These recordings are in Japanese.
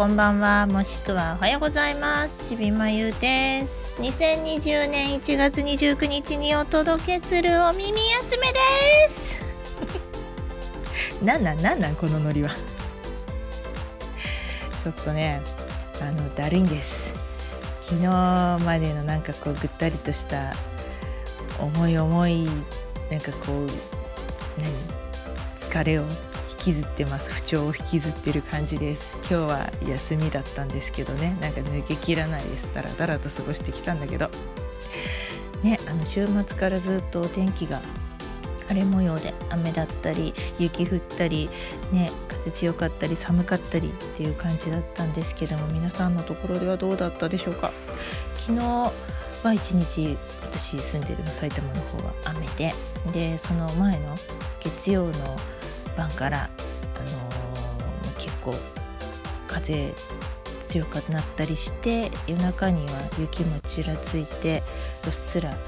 こん、ばんは、もしくはおはようございます。ちびまゆです。2020年1月29日にお届けするお耳休めです。なんなんなんなんこのノリはちょっとねあのだるいんです昨日までのなんかこうぐったりとした重い重いなんかこう何疲れをきずってます。不調を引きずってる感じです。今日は休みだったんですけどね。なんか抜けきらないです。だらだらと過ごしてきたんだけど。ねあの週末からずっとお天気が晴れ模様で雨だったり雪降ったりね風強かったり寒かったりっていう感じだったんですけども皆さんのところではどうだったでしょうか？昨日は一日私住んでる埼玉の方は雨ででその前の月曜の晩から、あのー結構風強くなったりして夜中には雪もちらついてうっすらあの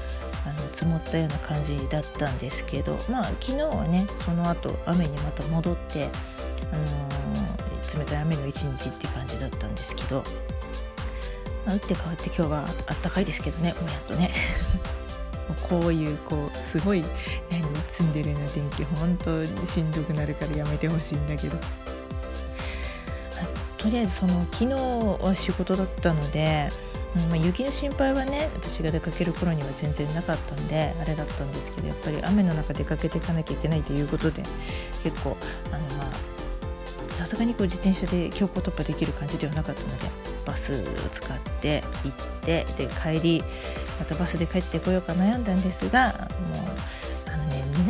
積もったような感じだったんですけどまあ昨日はねその後雨にまた戻って、あのー冷たい雨の一日って感じだったんですけど、まあ、打って変わって今日はあったかいですけどねもうやっとね。こういうこうすごい何積んでるような天気本当にしんどくなるからやめてほしいんだけど。とりあえずその昨日は仕事だったので、うんまあ、雪の心配はね私が出かける頃には全然なかったんであれだったんですけどやっぱり雨の中出かけていかなきゃいけないということで結構あのまあさすがにこう自転車で強行突破できる感じではなかったのでバスを使って行ってで帰りまたバスで帰ってこようか悩んだんですがもう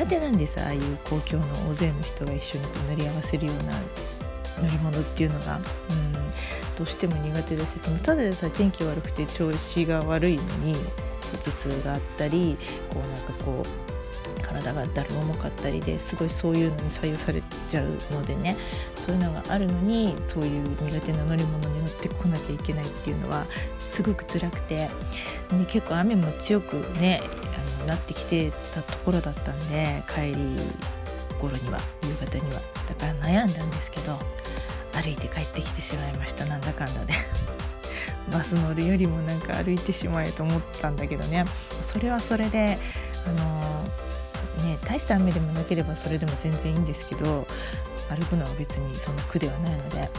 苦手なんです。ああいう公共の大勢の人が一緒に乗り合わせるような乗り物っていうのが、うん、どうしても苦手だしそのただでさ天気悪くて調子が悪いのに頭痛があったりこうなんかこう体がだる重かったりですごいそういうのに左右されちゃうのでね。そういうのがあるのにそういう苦手な乗り物に乗ってこなきゃいけないっていうのはすごく辛くて。で結構雨も強くねなってきてたところだったんで帰り頃には夕方には。だから悩んだんですけど歩いて帰ってきてしまいました。なんだかんだで。バス乗るよりもなんか歩いてしまえと思ったんだけどね。それはそれであのね大した雨でもなければそれでも全然いいんですけど歩くのは別にそんな苦ではないので。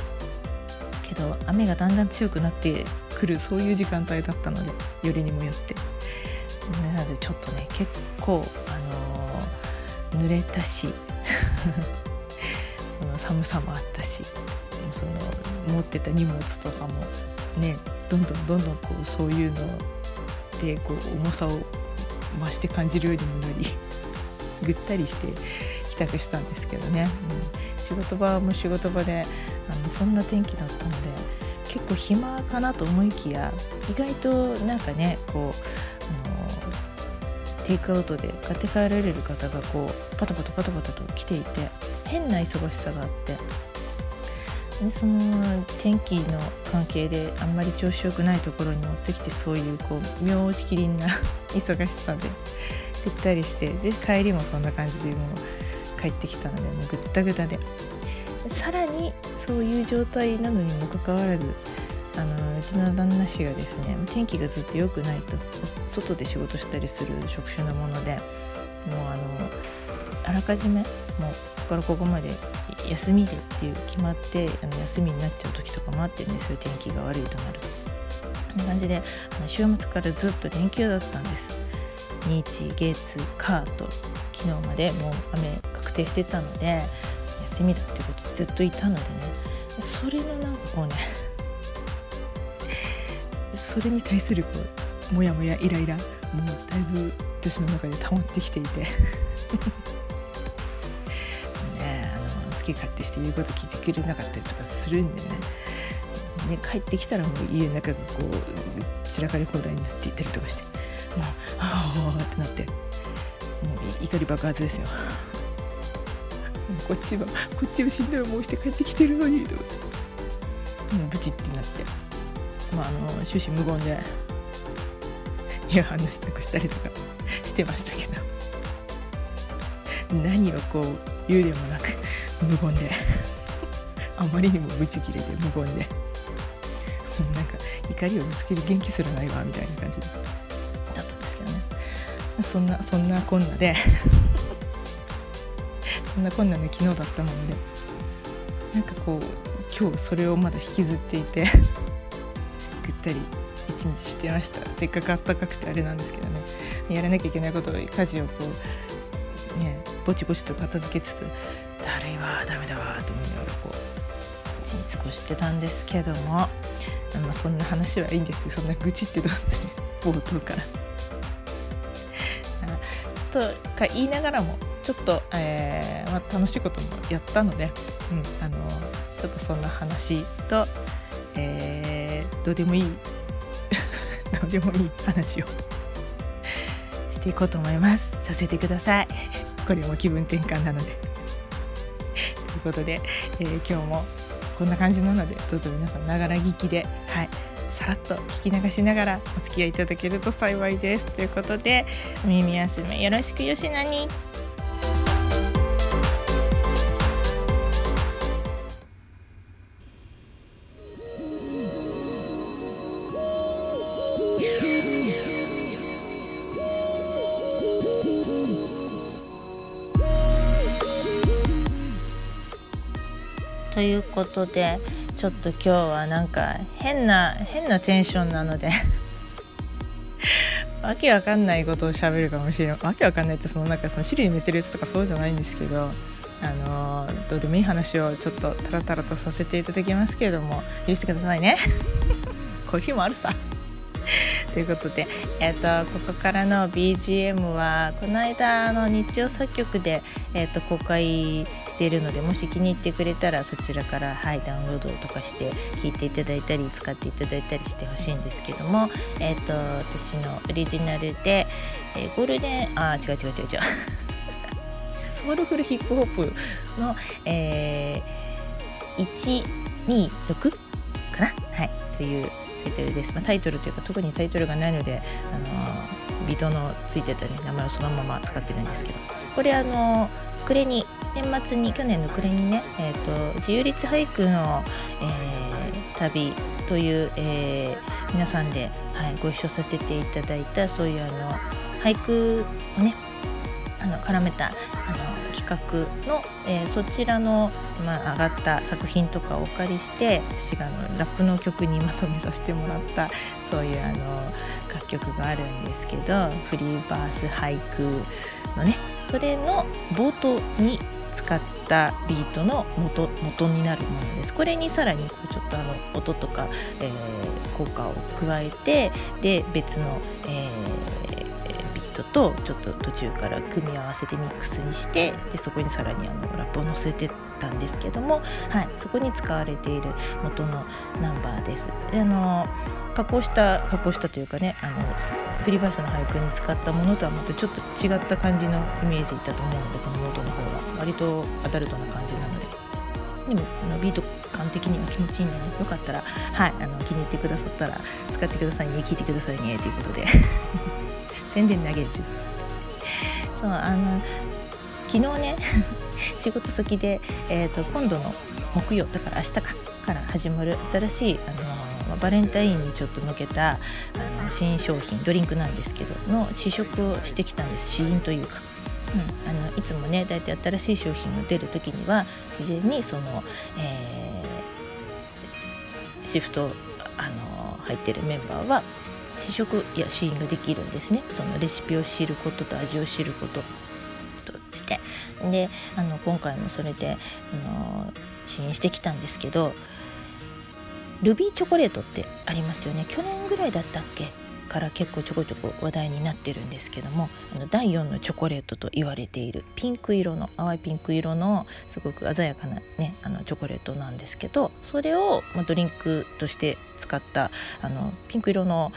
けど雨がだんだん強くなってくるそういう時間帯だったのでよりにもよって。なのでちょっとね結構あの濡れたし その寒さもあったしその持ってた荷物とかもねどんどんどんどんこうそういうのでこう重さを増して感じるようにもなり ぐったりして帰宅したんですけどね、うん、仕事場も仕事場であのそんな天気だったので結構暇かなと思いきや意外となんかねこうテイクアウトで買って帰られる方がこうパタパタパタパタと来ていて変な忙しさがあって。でその天気の関係であんまり調子よくないところに持ってきてそういうこう妙ちきりんな 忙しさでぐったりしてで帰りもそんな感じでもう帰ってきたのでもうぐったぐたで。さらにそういう状態なのにもかかわらずあのうちの旦那氏がですね天気がずっと良くないと外で仕事したりする職種のものでもうあのあらかじめもうここからここまで休みでっていう決まってあの休みになっちゃう時とかもあってねそういう天気が悪いとなると。こんな感じであの週末からずっと連休だったんです。日月火と昨日までもう雨確定してたので休みだっていうことずっといたのでね。それのなんかこうねそれに対するこうモヤモヤイライラもうだいぶ私の中で溜まってきていて。ねあの好き勝手して言うこと聞いてくれなかったりとかするんでね。ね帰ってきたらもう家の中がこう散らかり放題になっていたりとかして。もうああってなって。もう怒り爆発ですよ。こっちはこっちはしんどい思いして帰ってきてるのにともうブチってなって。まああの終始無言でいや話したくしたりとかしてましたけど。何をこう言うでもなく無言で。あまりにもブチ切れて無言で。もうなんか怒りをぶつける元気すらないわみたいな感じだったんですけどね。そんなそんなこんなでそんなこんなで昨日だったもんでなんかこう今日それをまだ引きずっていて。ぐったり一日してましたせっかくあったかくてあれなんですけどねやらなきゃいけないことを家事をこうねぼちぼちと片付けつつだるいわダメだわと思いながらこう一日過ごしてたんですけども、まあ、そんな話はいいんですよそんな愚痴ってどうする冒頭から。とか言いながらもちょっと、えーまあ、楽しいこともやったので、うん、あのちょっとそんな話と、えー、どうでもいい。どうでもいい話を。していこうと思います。させてください。これも気分転換なので。ということで、えー、今日もこんな感じなのでどうぞ皆さんながら聞きではい。さらっと聞き流しながらお付き合いいただけると幸いです。ということでお耳休めよろしくよしなに。いうことでちょっと今日はなんか変な変なテンションなので わけわかんないことを喋るかもしれないわけわかんないってそのなんかその種類滅裂とかそうじゃないんですけどあのー、どうでもいい話をちょっとタラタラとさせていただきますけれども許してくださいね。コーヒーもあるさ。ということで、えーと、ここからの BGM はこの間の日曜作曲で、えーと、公開しているのでもし気に入ってくれたらそちらから、はい、ダウンロードとかして聴いていただいたり使っていただいたりしてほしいんですけども、えーと、私のオリジナルで、えー、ゴールデンあ違う違う違う違う。ソウルフルヒップホップの、えー、126かな？はいというタイトルです、まあ、タイトルというか特にタイトルがないので、あのビートのついてた、ね、名前をそのまま使ってるんですけど。これあの暮れに年末に去年の暮れにね、えーと、自由律俳句の、えー、旅という、えー、皆さんで、はい、ご一緒させていただいたそういうあの俳句をねあの絡めたあの企画の、えー、そちらの、まあ、上がった作品とかをお借りして私がのラップの曲にまとめさせてもらったそういうあの楽曲があるんですけどフリーバース俳句のねそれの冒頭に使ったビートの元元になるものですこれにさらにこうちょっとあの音とか、えー、効果を加えてで別の、えートとちょっと途中から組み合わせてミックスにしてでそこにさらにあのラップを載せてたんですけども、はい、そこに使われている元のナンバーです。であの加工した加工したというかねあのフリーバースの俳句に使ったものとはまたちょっと違った感じのイメージだと思うのでこの元の方は割とアダルトな感じなので。でもあのビート感的には気持ちいいんでねよかったらはいあの気に入ってくださったら使ってくださいね聞いてくださいねということで。宣伝投げるそうあの昨日ね 仕事先で、えーと、今度の木曜だから明日かから始まる新しいあのバレンタインにちょっと向けたあの新商品ドリンクなんですけどの試食をしてきたんです。試飲というか。うん、あのいつもね大体新しい商品が出る時には事前にその、えー、シフトあの入ってるメンバーは試食や試飲ができるんですね。そのレシピを知ることと味を知ること。として。であの今回もそれであの試飲してきたんですけどルビーチョコレートってありますよね。去年ぐらいだったっけ？から結構ちょこちょこ話題になってるんですけどもあの第4のチョコレートと言われているピンク色の淡いピンク色のすごく鮮やかな、ね、あのチョコレートなんですけどそれを、まドリンクとして使ったあのピンク色の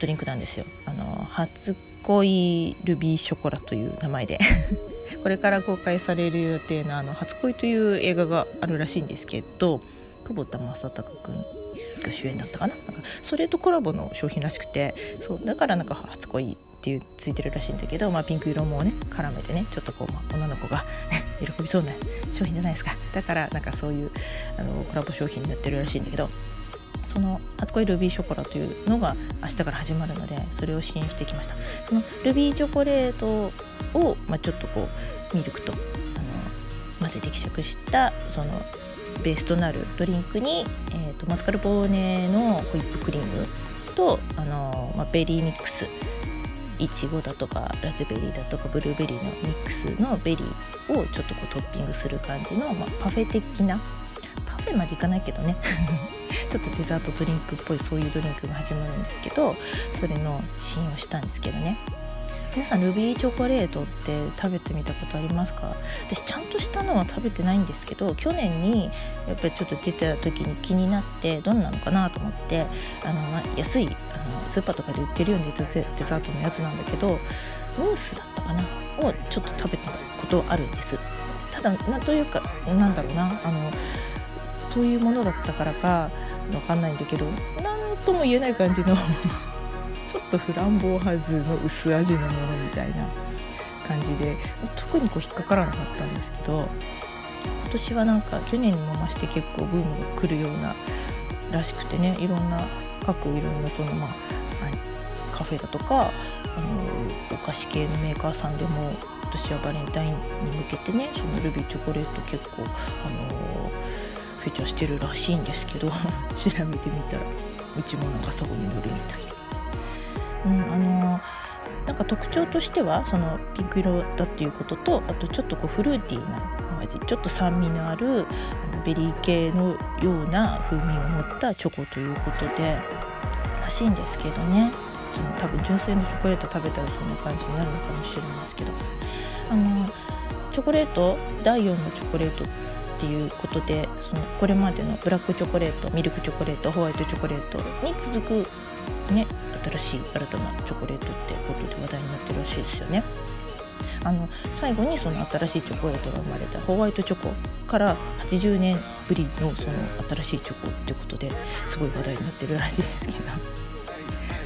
ドリンクなんですよ。あの初恋ルビーショコラという名前で。これから公開される予定のあの初恋という映画があるらしいんですけど久保田正孝君が主演だったかな？なんかそれとコラボの商品らしくてそうだからなんか初恋っていうついてるらしいんだけど、まあ、ピンク色もね絡めてねちょっとこう、まあ、女の子が、ね、喜びそうな商品じゃないですか。だからなんかそういうあのコラボ商品になってるらしいんだけどその初恋ルビーショコラというのが明日から始まるのでそれを試飲してきました。そのルビーチョコレートを、まあ、ちょっとこうミルクとあの混ぜて希釈したそのベースとなるドリンクに、えーと、マスカルポーネのホイップクリームとあの、まあ、ベリーミックスいちごだとかラズベリーだとかブルーベリーのミックスのベリーをちょっとこうトッピングする感じの、まあ、パフェ的なパフェまでいかないけどね。ちょっとデザートドリンクっぽいそういうドリンクが始まるんですけどそれの試飲をしたんですけどね。皆さんルビーチョコレートって食べてみたことありますか？私ちゃんとしたのは食べてないんですけど去年にやっぱりちょっと出た時に気になってどんなのかなと思ってあの、ま、安いあのスーパーとかで売ってるようなデザートのやつなんだけどムースだったかな？をちょっと食べたことあるんです。ただなんというかなんだろうなあのそういうものだったからかわかんないんだけど何とも言えない感じのとフランボワーズの薄味のものみたいな感じで特にこう引っかからなかったんですけど今年はなんか去年にも増して結構ブームが来るようならしくてねいろんな各いろんなそのまあカフェだとかあのお菓子系のメーカーさんでも今年はバレンタインに向けてねそのルビーチョコレート結構あのフィーチャーしてるらしいんですけど 調べてみたらうちもなんかそこに乗るみたいでうん、あのなんか特徴としてはそのピンク色だっていうこととあとちょっとこうフルーティーな味ちょっと酸味のあるベリー系のような風味を持ったチョコということでらしいんですけどね。多分純正のチョコレート食べたらそんな感じになるのかもしれないですけど。あのチョコレート第4のチョコレートっていうことでそのこれまでのブラックチョコレートミルクチョコレートホワイトチョコレートに続くね新しい新たなチョコレートってことで話題になってるらしいですよね。あの最後にその新しいチョコレートが生まれたホワイトチョコから80年ぶりのその新しいチョコってことですごい話題になってるらしいですけど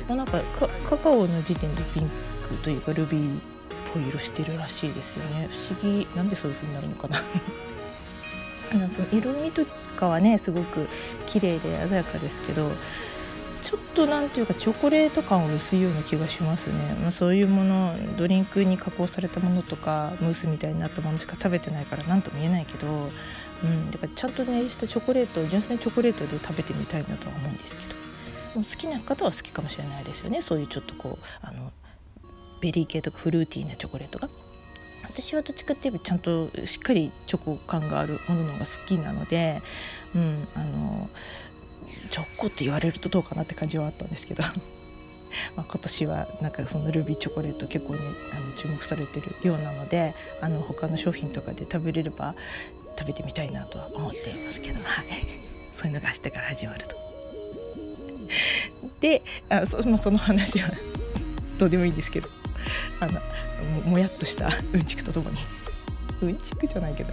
もうなんかカカオの時点でピンクというかルビーっぽい色してるらしいですよね不思議なんでそういう風になるのかなあのその色味とかはねすごく綺麗で鮮やかですけどちょっと何ていうかチョコレート感は薄いような気がしますね、まあ、そういうものドリンクに加工されたものとかムースみたいになったものしか食べてないから何とも言えないけど、うん、だからちゃんとねしたチョコレート純粋なチョコレートで食べてみたいなとは思うんですけど。好きな方は好きかもしれないですよね。そういうちょっとこうあのベリー系とかフルーティーなチョコレートが。私はどっちかっていうとちゃんとしっかりチョコ感があるものの方が好きなので、うん、あのチョコって言われるとどうかなって感じはあったんですけど。ま今年はなんかそのルビーチョコレート結構ねあの注目されてるようなのであの他の商品とかで食べれれば食べてみたいなとは思っていますけど、はい、そういうのが明日から始まると。であそ,、まあ、その話はどうでもいいんですけど。あのもやっとしたうんちくとともに。うんちくじゃないけど。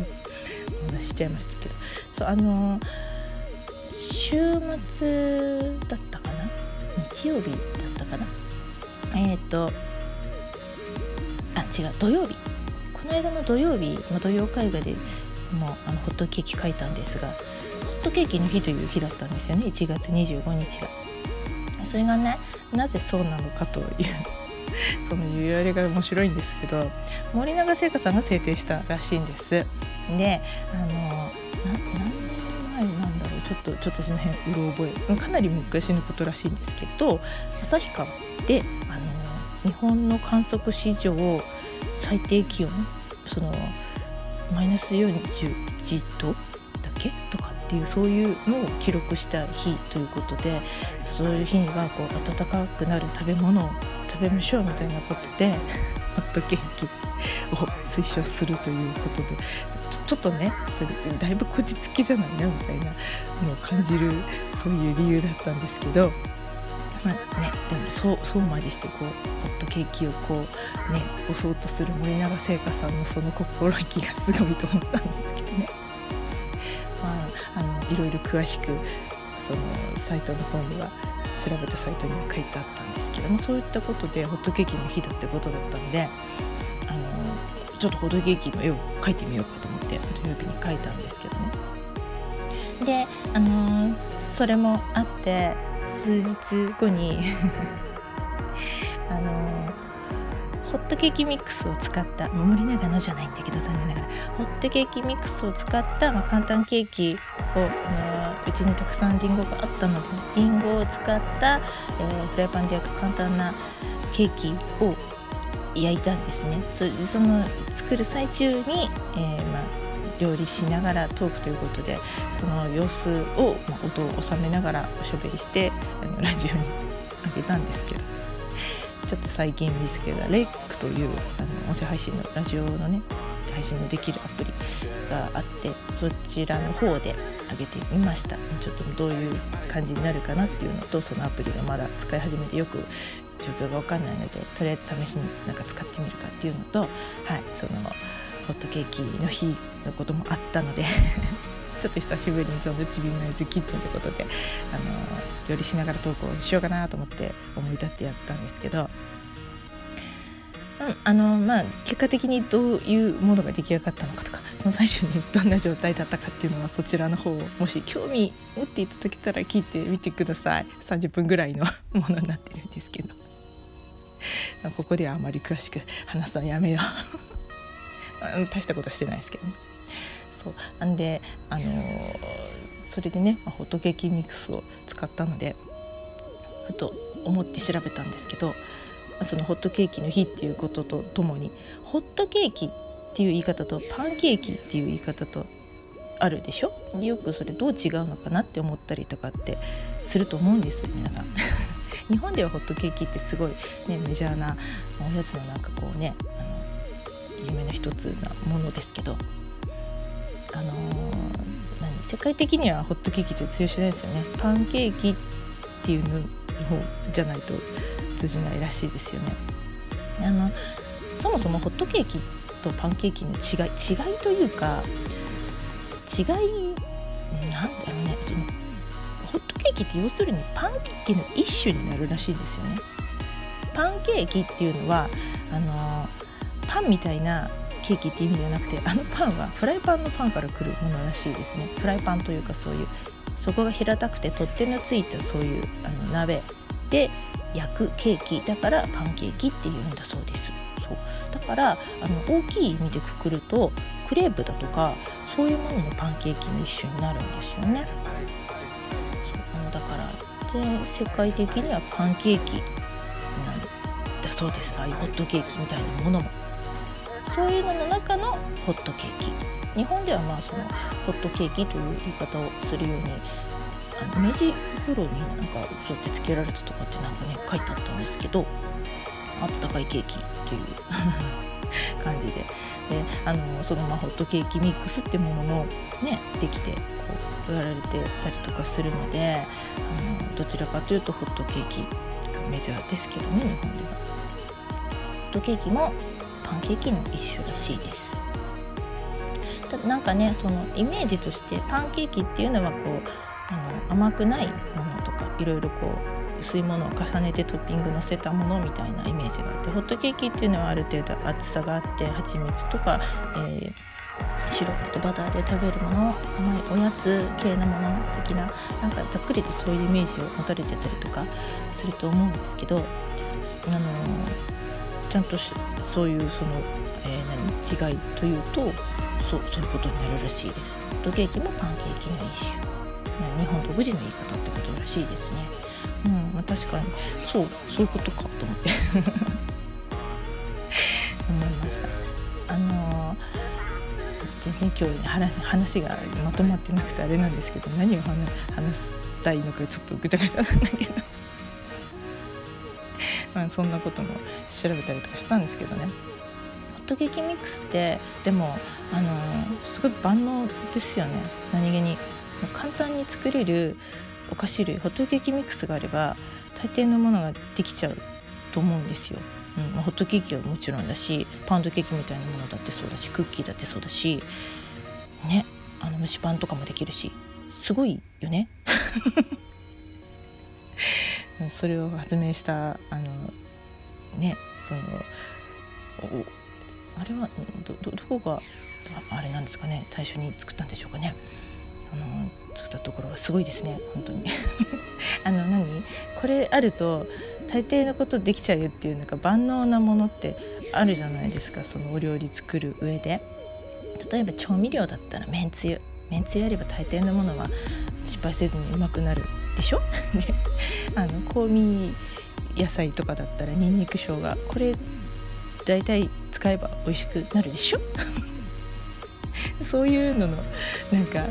お話しちゃいましたけど。そうあのー週末だったかな？日曜日だったかな？えっ、ー、とあ違う土曜日この間の土曜日の土曜絵画でもうあのホットケーキ書いたんですがホットケーキの日という日だったんですよね1月25日が。それがねなぜそうなのかという その言われが面白いんですけど森永製菓さんが制定したらしいんです。であの何ちょっとちょっとその辺うろ覚え。かなり昔のことらしいんですけど旭川であの日本の観測史上最低気温そのマイナス41度だけとかっていうそういうのを記録した日ということでそういう日にはこう暖かくなる食べ物を食べましょうみたいなことでホットケーキを推奨するということでちょっとねそれだいぶこじつけじゃないなみたいなのを感じるそういう理由だったんですけど。まあね、でもそうそうまでしてこうホットケーキをこうね押そうとする森永製菓さんのその心意気がすごいと思ったんですけどね。まあ、あのいろいろ詳しくそのサイトの方には調べたサイトには書いてあったんですけどもそういったことでホットケーキの日だってことだったんであのちょっとホットケーキの絵を描いてみようかと思って土曜日に描いたんですけどね。であのそれもあって数日後に あのホットケーキミックスを使った森永のじゃないんだけど残念ながら。ホットケーキミックスを使った、まあ、簡単ケーキを、あのうちにたくさんりんごがあったの。でりんごを使った、え、フライパンで焼く簡単なケーキを焼いたんですね。そその作る最中に、えー、まあ、料理しながらトークということでその様子を、まあ、音を収めながらおしゃべりしてあのラジオにあげたんですけど。ちょっと最近見つけたレイクというあの音声配信のラジオのね配信のできるアプリがあってそちらの方で上げてみました。ちょっとどういう感じになるかなっていうのとそのアプリがまだ使い始めてよく状況が分かんないのでとりあえず試しになんか使ってみるかっていうのとはいそのホットケーキの日のこともあったので ちょっと久しぶりにそのちびまイズキッチンってことであの料理しながら投稿しようかなと思って思い立ってやったんですけど、うん、あのまあ結果的にどういうものが出来上がったのかとかその最初にどんな状態だったかっていうのはそちらの方をもし興味持っていただけたら聞いてみてください。30分ぐらいのものになってるんで。ここではあまり詳しく話すのやめよう。大したことしてないですけどね。そう。なんであのー、それでね、まあ、ホットケーキミックスを使ったのでふと思って調べたんですけどそのホットケーキの日っていうこととともにホットケーキっていう言い方とパンケーキっていう言い方とあるでしょ？よくそれどう違うのかなって思ったりとかってすると思うんですよ皆さん。日本ではホットケーキってすごい、ね、メジャーなおやつのなんかこうねあの有名な一つなものですけどあのー、何世界的にはホットケーキって通用しないですよね。パンケーキっていうのじゃないと通じないらしいですよね。あのそもそもホットケーキとパンケーキの違い違いというか違いなんだろうね。キって要するにパンケーキの一種になるらしいですよね。パンケーキっていうのはあのパンみたいなケーキって意味ではなくてあのパンはフライパンのパンから来るものらしいですね。フライパンというかそういう底が平たくて取っ手のついたそういうあの鍋で焼くケーキだからパンケーキっていうんだそうです。そう。だからあの大きい意味でくくるとクレープだとかそういうものもパンケーキの一種になるんですよね。からで世界的にはパンケーキなんだ。そうです。ああいうホットケーキ。みたいなものもそういうのの中のホットケーキ。日本ではまあそのホットケーキという言い方をするようにあの明治頃になんかそうやってつけられたとかってなんかね書いてあったんですけど。温かいケーキという感じで。であのそのまあホットケーキミックスってものもねできてこう売られてたりとかするのであのどちらかというとホットケーキがメジャーですけどね日本では。ホットケーキもパンケーキの一種らしいですただなんかねそのイメージとしてパンケーキっていうのはこうあの甘くないものとかいろいろこう薄いものを重ねてトッピングのせたものみたいなイメージがあってホットケーキっていうのはある程度厚さがあって蜂蜜とか、えー、シロップとバターで食べるもの甘いおやつ系なもの的ななんかざっくりとそういうイメージを持たれてたりとかすると思うんですけどあのちゃんとそういうその、えー、何違いというとそうそういうことになるらしいです。ホットケーキもパンケーキの一種、日本独自の言い方ってことらしいですね。うん確かに。そうそういうことかと思って。思いました。あのー、全然今日、話話がまとまってなくてあれなんですけど何を話話したいのかちょっとぐちゃぐちゃなんだけど。まあそんなことも調べたりとかしたんですけどね。ホットケーキミックスってでもあのすごい万能ですよね。何気に。簡単に作れるお菓子類ホットケーキミックスがあれば大抵のものができちゃうと思うんですよ、うんまあ、ホットケーキはもちろんだしパウンドケーキみたいなものだってそうだしクッキーだってそうだしねあの蒸しパンとかもできるしすごいよね。それを発明したあのねそのあれはどどこがあれなんですかね最初に作ったんでしょうかね。あの作ったところがすごいですね本当に。あの何？これあると大抵のことできちゃうよっていうなんか万能なものってあるじゃないですかそのお料理作る上で。例えば調味料だったらめんつゆ。めんつゆあれば大抵のものは失敗せずにうまくなるでしょ？であの香味野菜とかだったらにんにく生姜。これ大体使えば美味しくなるでしょ？そういうののなんか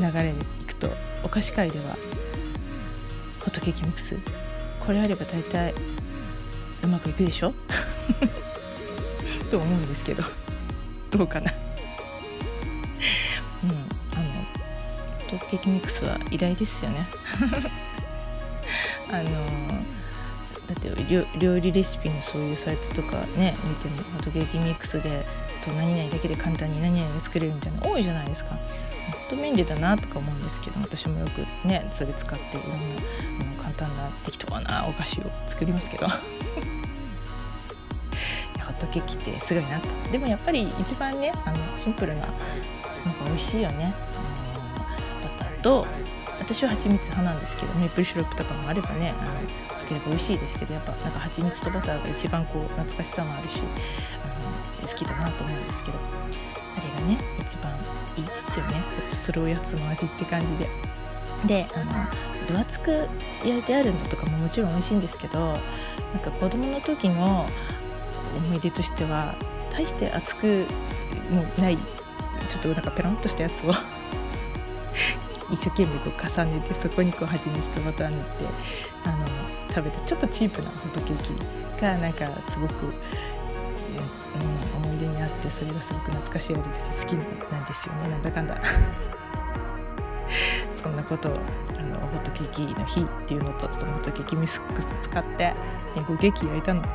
流れでいくとお菓子界ではホットケーキミックスこれあれば大体うまくいくでしょ？と思うんですけどどうかな？うんあのホットケーキミックスは偉大ですよね。あのだって料理レシピのそういうサイトとかね見てもホットケーキミックスでと何々だけで簡単に何々が作れるみたいな多いじゃないですか。本当便利だなとか思うんですけど私もよくねそれ使っていろんな、うん、簡単な適当なお菓子を作りますけど。ホットケーキってすごいなと。でもやっぱり一番ねあのシンプルななんか美味しいよね。バターと私は蜂蜜派なんですけどメープルシロップとかもあればねあのかければ美味しいですけどやっぱなんか蜂蜜とバターが一番こう懐かしさもあるしあの好きだなと思うんですけどあれがね一番いいですよねホッとするおやつの味って感じで。であの分厚く焼いてあるのとかももちろん美味しいんですけどなんか子供の時の思い出としては大して厚くもうないちょっとなんかペロンとしたやつを 一生懸命こう重ねてそこにこう蜂蜜とバター塗ってあの食べたちょっとチープなホットケーキがなんかすごく、うん、てそれがすごく懐かしい味です。好きなんですよね。なんだかんだ。そんなことをあのホットケーキの日っていうのとそのホットケーキミックス使ってリンゴケーキ焼いたのと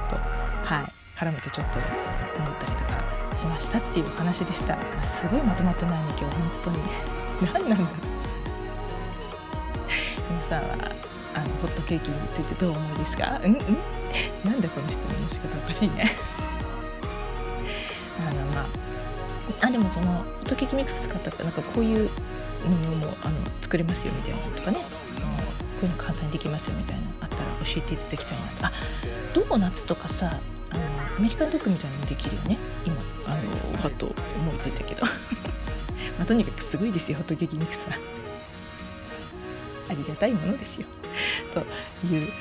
はい。絡めてちょっと思ったりとかしましたっていう話でした、すごいまとまってないね今日本当に。何なんだろう。皆さんはあのホットケーキについてどう思いですか？うんうん。なんだこの質問の仕方おかしいね。あでもそのホットケーキミックス使ったらなんかこういうものもあの作れますよみたいなのとかね。こういうの簡単にできますよみたいなのあったら教えていただきたいな。とあドーナツとかさあのアメリカンドッグみたいなのもできるよね。今あのはと思いついたけど。まあ、とにかくすごいですよホットケーキミックスは。ありがたいものですよ。という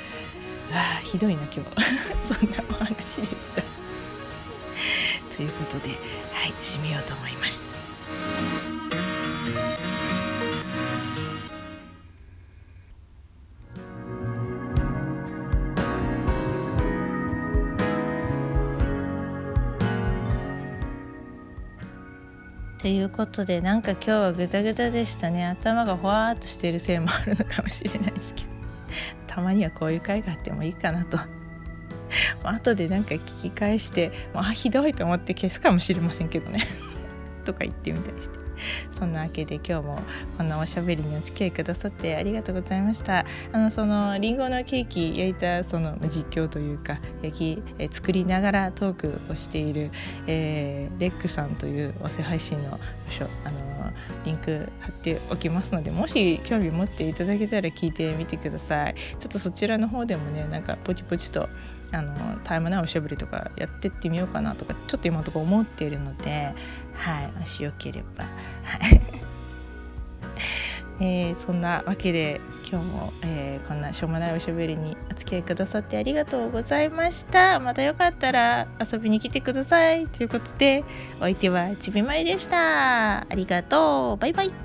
あひどいな今日。そんなお話でした。ということではい締めようと思います。ということでなんか今日はグダグダでしたね。頭がほわーっとしているせいもあるのかもしれないですけど。たまにはこういう回があってもいいかなと後でなんか聞き返してもうあひどいと思って消すかもしれませんけどね。とか言ってみたりして。そんなわけで今日もこんなおしゃべりにお付き合いくださってありがとうございました。あのそのりんごのケーキ焼いたその実況というか焼きえ作りながらトークをしている、えー、レックさんという音声配信の場所あのリンク貼っておきますのでもし興味持っていただけたら聞いてみてください。ちょっとそちらの方でもねなんかポチポチとあのタイムなおしゃべりとかやってってみようかなとかちょっと今のところ思っているのではいもしよければ。はい。えー、そんなわけで今日も、えー、こんなしょうもないおしゃべりにお付き合いくださってありがとうございました。またよかったら遊びに来てくださいということでお相手はちびまいでした。ありがとう。バイバイ。